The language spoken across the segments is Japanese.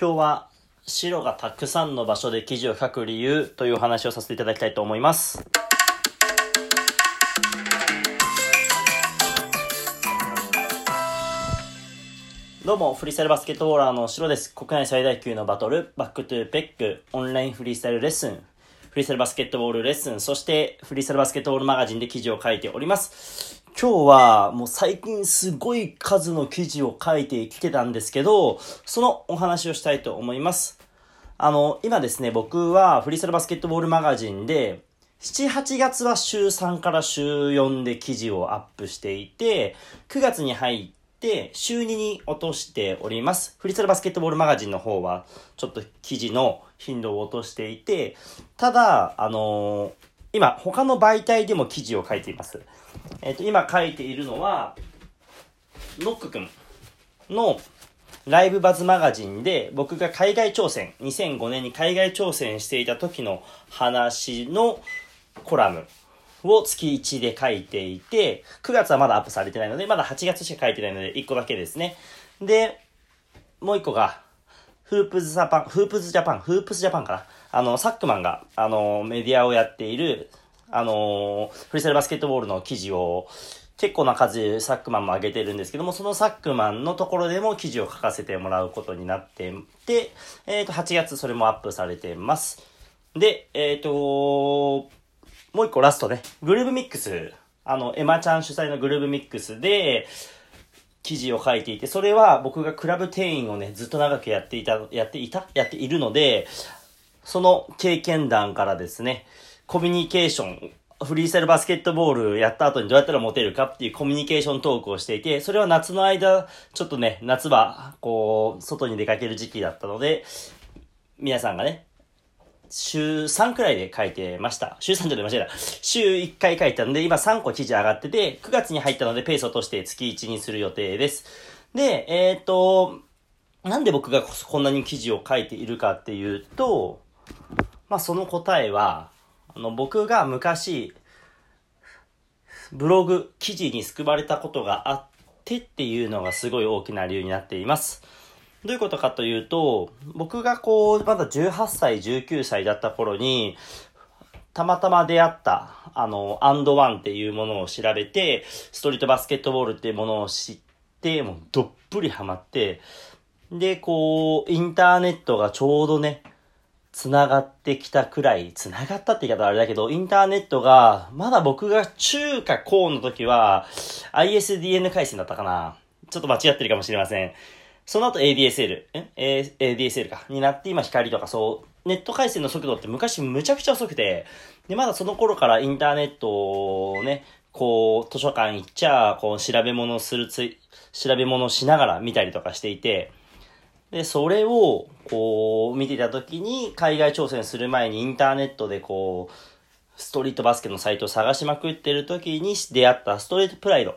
今日は白がたくさんの場所で記事を書く理由というお話をさせていただきたいと思います。どうも、フリースタイルバスケットボーラーの白です。国内最大級のバトル、バックトゥーペック、オンラインフリースタイルレッスン、フリースタイルバスケットボールレッスン、そしてフリースタイルバスケットボールマガジンで記事を書いております。今日はもう最近すごい数の記事を書いてきてたんですけど、そのお話をしたいと思います。あの、今ですね、僕はフリースタルバスケットボールマガジンで、7、8月は週3から週4で記事をアップしていて、9月に入って週2に落としております。フリースタルバスケットボールマガジンの方は、ちょっと記事の頻度を落としていて、ただ、あのー今、他の媒体でも記事を書いています。えっ、と、今書いているのは、ノック君のライブバズマガジンで僕が海外挑戦、2005年に海外挑戦していた時の話のコラムを月1で書いていて、9月はまだアップされてないので、まだ8月しか書いてないので1個だけですね。で、もう1個が、フープズジャパン、フープズジャパン、フープスジャパンかな。あの、サックマンが、あの、メディアをやっている、あの、フリースタイルバスケットボールの記事を、結構な数サックマンも上げてるんですけども、そのサックマンのところでも記事を書かせてもらうことになってて、えっ、と、8月それもアップされてます。で、えっ、と、もう一個ラストね、グルーブミックス、あの、エマちゃん主催のグルーブミックスで、記事を書いていて、それは僕がクラブ店員をね、ずっと長くやっていた、やっていたやっているので、その経験談からですね、コミュニケーション、フリースタイルバスケットボールやった後にどうやったらモテるかっていうコミュニケーショントークをしていて、それは夏の間、ちょっとね、夏は、こう、外に出かける時期だったので、皆さんがね、週3くらいで書いてました。週3じゃ出ました。週1回書いたので、今3個記事上がってて、9月に入ったのでペースを落として月1にする予定です。で、えっ、と、なんで僕がこんなに記事を書いているかっていうと、まあその答えは、あの僕が昔、ブログ、記事に救われたことがあってっていうのがすごい大きな理由になっています。どういうことかというと、僕がこう、まだ18歳、19歳だった頃に、たまたま出会った、あの、アンドワンっていうものを調べて、ストリートバスケットボールっていうものを知って、もうどっぷりハマって、で、こう、インターネットがちょうどね、繋がってきたくらい、繋がったって言い方はあれだけど、インターネットが、まだ僕が中華高の時は、ISDN 回線だったかなちょっと間違ってるかもしれません。その後 ADSL、え ?ADSL か。になって、今光とかそう、ネット回線の速度って昔むちゃくちゃ遅くて、で、まだその頃からインターネットをね、こう、図書館行っちゃ、こう、調べ物するつ、調べ物しながら見たりとかしていて、で、それを、こう、見てた時に、海外挑戦する前にインターネットでこう、ストリートバスケのサイトを探しまくってる時に出会ったストリートプライドっ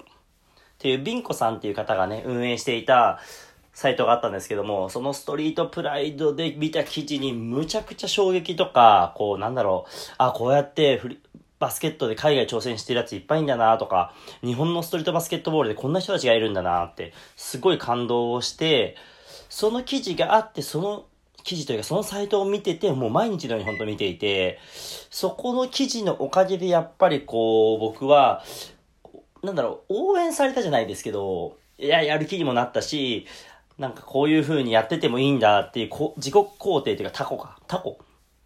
ていうビンコさんっていう方がね、運営していたサイトがあったんですけども、そのストリートプライドで見た記事にむちゃくちゃ衝撃とか、こう、なんだろう、あ、こうやってフリバスケットで海外挑戦してるやついっぱいいんだなとか、日本のストリートバスケットボールでこんな人たちがいるんだなって、すごい感動をして、その記事があって、その記事というかそのサイトを見てて、もう毎日のように本当見ていて、そこの記事のおかげでやっぱりこう、僕は、なんだろう、応援されたじゃないですけど、いや、やる気にもなったし、なんかこういう風にやっててもいいんだっていう、こ自己肯定というかタコか。タコ？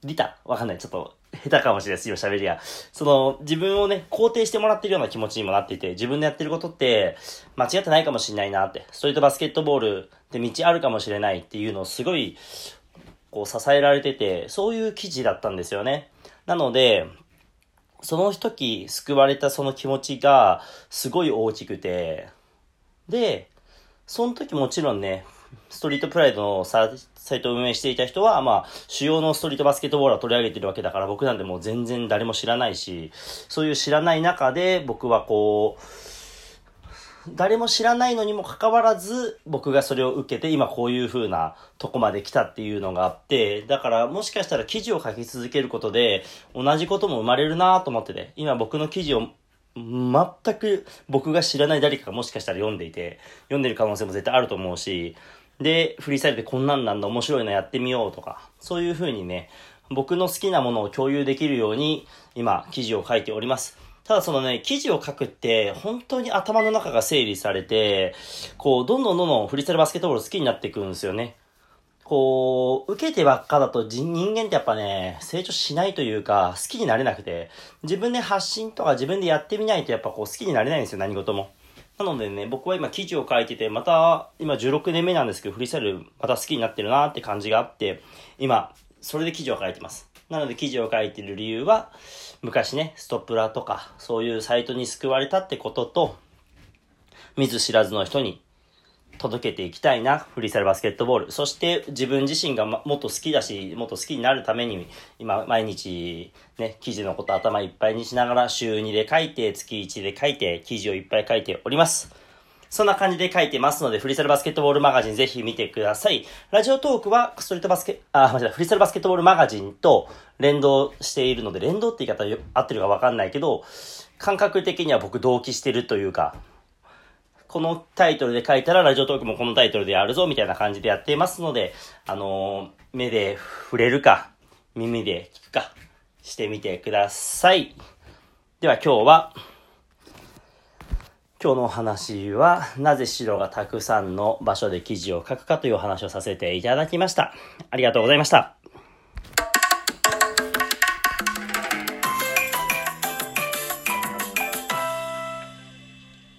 リタ？わかんない。ちょっと下手かもしれないです。今喋りが。その、自分をね、肯定してもらってるような気持ちにもなっていて、自分でやってることって間違ってないかもしれないなって。ストリートバスケットボールって道あるかもしれないっていうのをすごい、こう支えられてて、そういう記事だったんですよね。なので、その時救われたその気持ちがすごい大きくて、で、その時もちろんね、ストリートプライドのサイトを運営していた人は、まあ、主要のストリートバスケットボールを取り上げてるわけだから、僕なんてもう全然誰も知らないし、そういう知らない中で、僕はこう、誰も知らないのにもかかわらず、僕がそれを受けて、今こういう風なとこまで来たっていうのがあって、だからもしかしたら記事を書き続けることで、同じことも生まれるなと思ってて、今僕の記事を全く僕が知らない誰かがもしかしたら読んでいて、読んでる可能性も絶対あると思うし、で、フリースタイルでこんなんなんだ、面白いのやってみようとか、そういう風にね、僕の好きなものを共有できるように、今、記事を書いております。ただそのね、記事を書くって、本当に頭の中が整理されて、こう、どんどんどんどんフリースタイルバスケットボール好きになっていくんですよね。こう、受けてばっかだと人間ってやっぱね、成長しないというか、好きになれなくて、自分で発信とか自分でやってみないとやっぱこう好きになれないんですよ、何事も。なのでね、僕は今記事を書いてて、また、今16年目なんですけど、フリースタイルまた好きになってるなって感じがあって、今、それで記事を書いてます。なので記事を書いてる理由は、昔ね、ストップラとか、そういうサイトに救われたってことと、見ず知らずの人に届けていきたいな、フリースタイルバスケットボール。そして自分自身がもっと好きだし、もっと好きになるために、今毎日ね、記事のこと頭いっぱいにしながら週2で書いて、月1で書いて、記事をいっぱい書いております。そんな感じで書いてますので、フリースタイルバスケットボールマガジンぜひ見てください。ラジオトークは、ストリートバスケ、あ、間違えた、フリースタイルバスケットボールマガジンと連動しているので、連動って言い方合ってるかわかんないけど、感覚的には僕同期してるというか、このタイトルで書いたらラジオトークもこのタイトルでやるぞみたいな感じでやっていますので、あのー、目で触れるか、耳で聞くか、してみてください。では今日は、今日のお話は、なぜ白がたくさんの場所で記事を書くかというお話をさせていただきました。ありがとうございました。